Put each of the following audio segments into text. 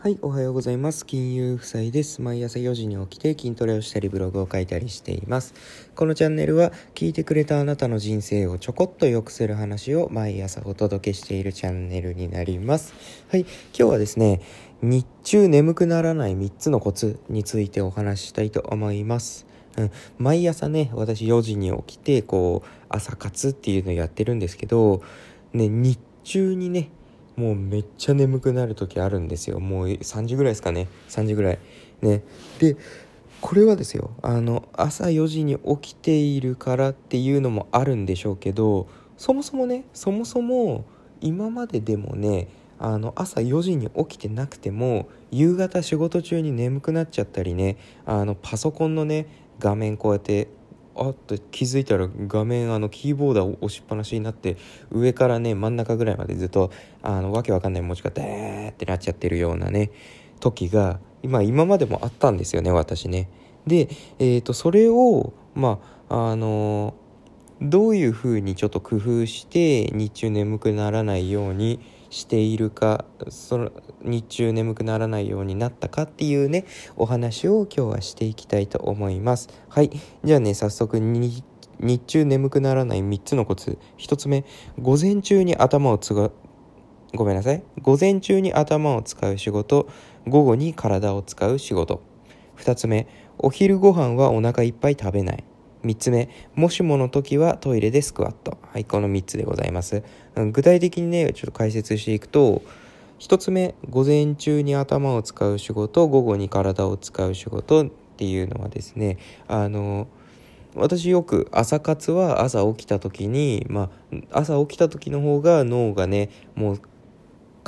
はい、おはようございます。金融夫妻です。毎朝4時に起きて筋トレをしたりブログを書いたりしています。このチャンネルは聞いてくれたあなたの人生をちょこっと良くする話を毎朝お届けしているチャンネルになります。はい、今日はですね、日中眠くならない3つのコツについてお話ししたいと思います。うん、毎朝ね、私4時に起きて、こう、朝活っていうのをやってるんですけど、ね、日中にね、もうめっちゃ眠くなる時あるんですよ。もう3時ぐらいですかね。3時ぐらい。ね。でこれはですよ。あの朝4時に起きているからっていうのもあるんでしょうけどそもそもねそもそも今まででもねあの朝4時に起きてなくても夕方仕事中に眠くなっちゃったりねあのパソコンのね画面こうやってあって気づいたら画面あのキーボードを押しっぱなしになって上からね真ん中ぐらいまでずっとあのわけわかんない文字がデーってなっちゃってるようなね時が今今までもあったんですよね私ね。で、えー、とそれをまああのどういうふうにちょっと工夫して日中眠くならないようにしているかその日中眠くならないようになったかっていうねお話を今日はしていきたいと思います。はい。じゃあね早速日中眠くならない3つのコツ。1つ目午前中に頭をつがごめんなさい。午前中に頭を使う仕事。午後に体を使う仕事。2つ目お昼ご飯はお腹いっぱい食べない。3つ目、もしもの時はトイレでスクワット。はい、この3つでございます。具体的にね、ちょっと解説していくと、1つ目、午前中に頭を使う仕事、午後に体を使う仕事っていうのはですね、あの、私よく朝活は朝起きた時に、まあ、朝起きた時の方が脳がね、もう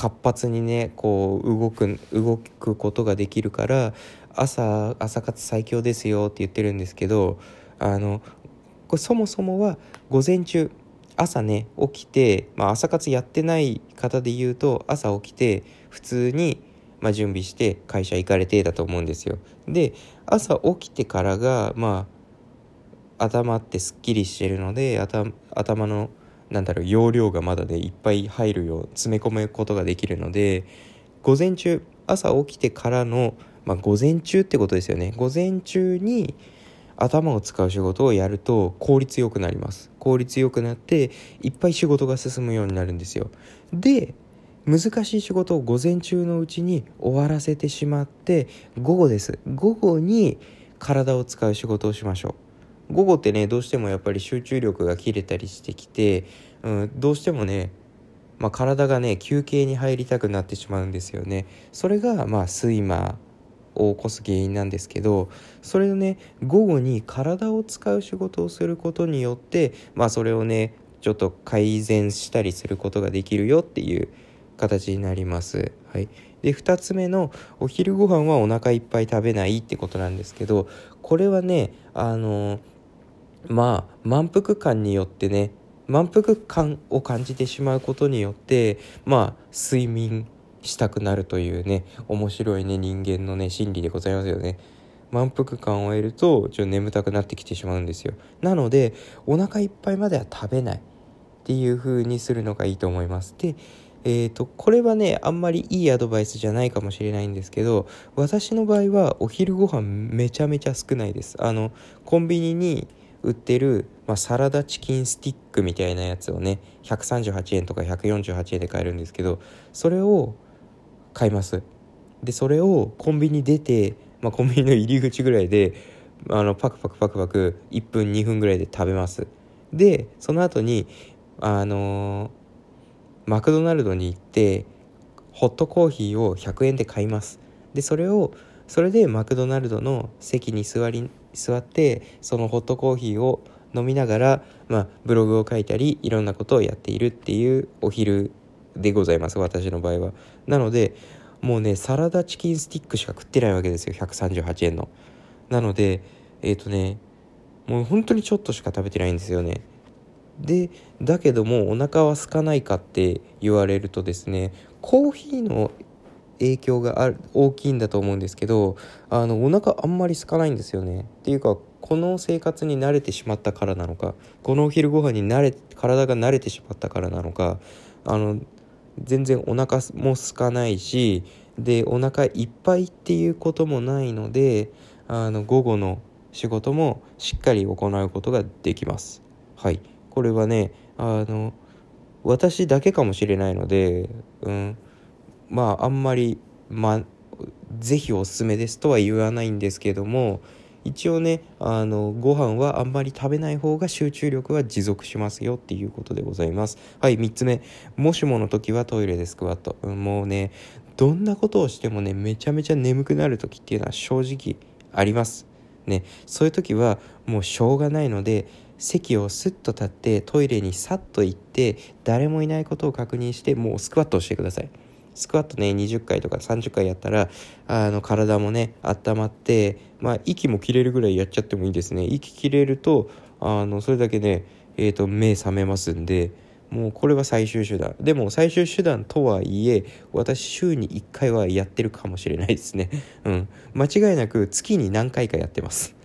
活発にねこう動く動くことができるから朝朝活最強ですよって言ってるんですけどあのこれそもそもは午前中朝ね起きて、まあ、朝活やってない方で言うと朝起きて普通に、まあ、準備して会社行かれてだと思うんですよ。で朝起きてからがまあ頭ってすっきりしてるので頭のなんだろう容量がまだねいっぱい入るよう詰め込むことができるので午前中朝起きてからの、まあ、午前中ってことですよね午前中に頭を使う仕事をやると効率よくなります。効率よくなっていっぱい仕事が進むようになるんですよ。で難しい仕事を午前中のうちに終わらせてしまって午後です。午後に体を使う仕事をしましょう。午後ってねどうしてもやっぱり集中力が切れたりしてきて、うん、どうしてもねまあ、体がね休憩に入りたくなってしまうんですよね。それがまあ睡魔。を起こす原因なんですけどそれをね午後に体を使う仕事をすることによってまあそれをねちょっと改善したりすることができるよっていう形になります。はい、で2つ目のお昼ご飯はお腹いっぱい食べないってことなんですけどこれはねあのまあ満腹感によってね満腹感を感じてしまうことによってまあ睡眠したくなるというね面白いね人間のね心理でございますよね。満腹感を得るとちょっと眠たくなってきてしまうんですよ。なのでお腹いっぱいまでは食べないっていう風にするのがいいと思います。でえーと、これはねあんまりいいアドバイスじゃないかもしれないんですけど私の場合はお昼ご飯めちゃめちゃ少ないです。あのコンビニに売ってる、まあ、サラダチキンスティックみたいなやつをね138円とか148円で買えるんですけどそれを買います。でそれをコンビニ出て、まあ、コンビニの入り口ぐらいであのパクパクパクパク1分2分ぐらいで食べます。でその後にあのー、マクドナルドに行ってホットコーヒーを100円で買います。でそれをそれでマクドナルドの席に座り座ってそのホットコーヒーを飲みながら、まあ、ブログを書いたりいろんなことをやっているっていうお昼でございます私の場合は。なのでもうねサラダチキンスティックしか食ってないわけですよ。138円の。なのでえっ、ー、とねもう本当にちょっとしか食べてないんですよね。でだけどもお腹は空かないかって言われるとですねコーヒーの影響がある大きいんだと思うんですけどあのお腹あんまり空かないんですよね。っていうかこの生活に慣れてしまったからなのかこのお昼ご飯に慣れ体が慣れてしまったからなのかあの全然お腹も空かないしでお腹いっぱいっていうこともないのであの午後の仕事もしっかり行うことができます。はい。これはねあの私だけかもしれないので、うん、まああんまりま是非おすすめですとは言わないんですけども一応ねあのご飯はあんまり食べない方が集中力は持続しますよっていうことでございます。はい3つ目。もしもの時はトイレでスクワット、もうねどんなことをしてもねめちゃめちゃ眠くなる時っていうのは正直あります。ねそういう時はもうしょうがないので席をスッと立ってトイレにさっと行って誰もいないことを確認してもうスクワットをしてください。スクワットね20回とか30回やったらあの体もね温まってまあ息も切れるぐらいやっちゃってもいいですね。息切れるとあのそれだけねえーと、目覚めますんでもうこれは最終手段。でも最終手段とはいえ私週に1回はやってるかもしれないですね。うん。間違いなく月に何回かやってます。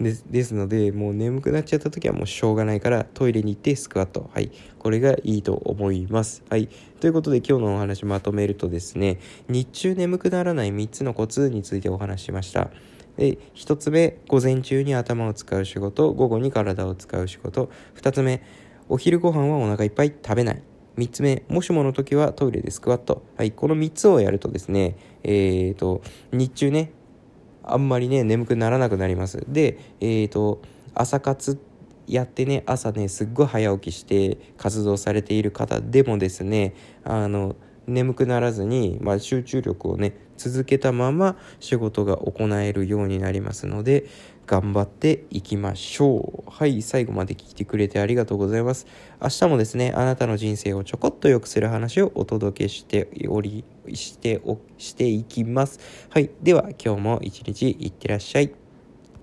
ですですのでもう眠くなっちゃった時はもうしょうがないからトイレに行ってスクワット。はい。これがいいと思います。はい。ということで今日のお話まとめるとですね日中眠くならない3つのコツについてお話ししました。で1つ目午前中に頭を使う仕事。午後に体を使う仕事。2つ目お昼ご飯はお腹いっぱい食べない。3つ目もしもの時はトイレでスクワット。はい。この3つをやるとですねえーと日中ねあんまりね眠くならなくなります。でえっ、ー、と朝活やってね朝ねすっごい早起きして活動されている方でもですねあの眠くならずに、まあ、集中力をね続けたまま仕事が行えるようになりますので頑張っていきましょう。はい最後まで聞いてくれてありがとうございます。明日もですねあなたの人生をちょこっと良くする話をお届けしておりしておしていきます。はいでは今日も一日いってらっしゃい。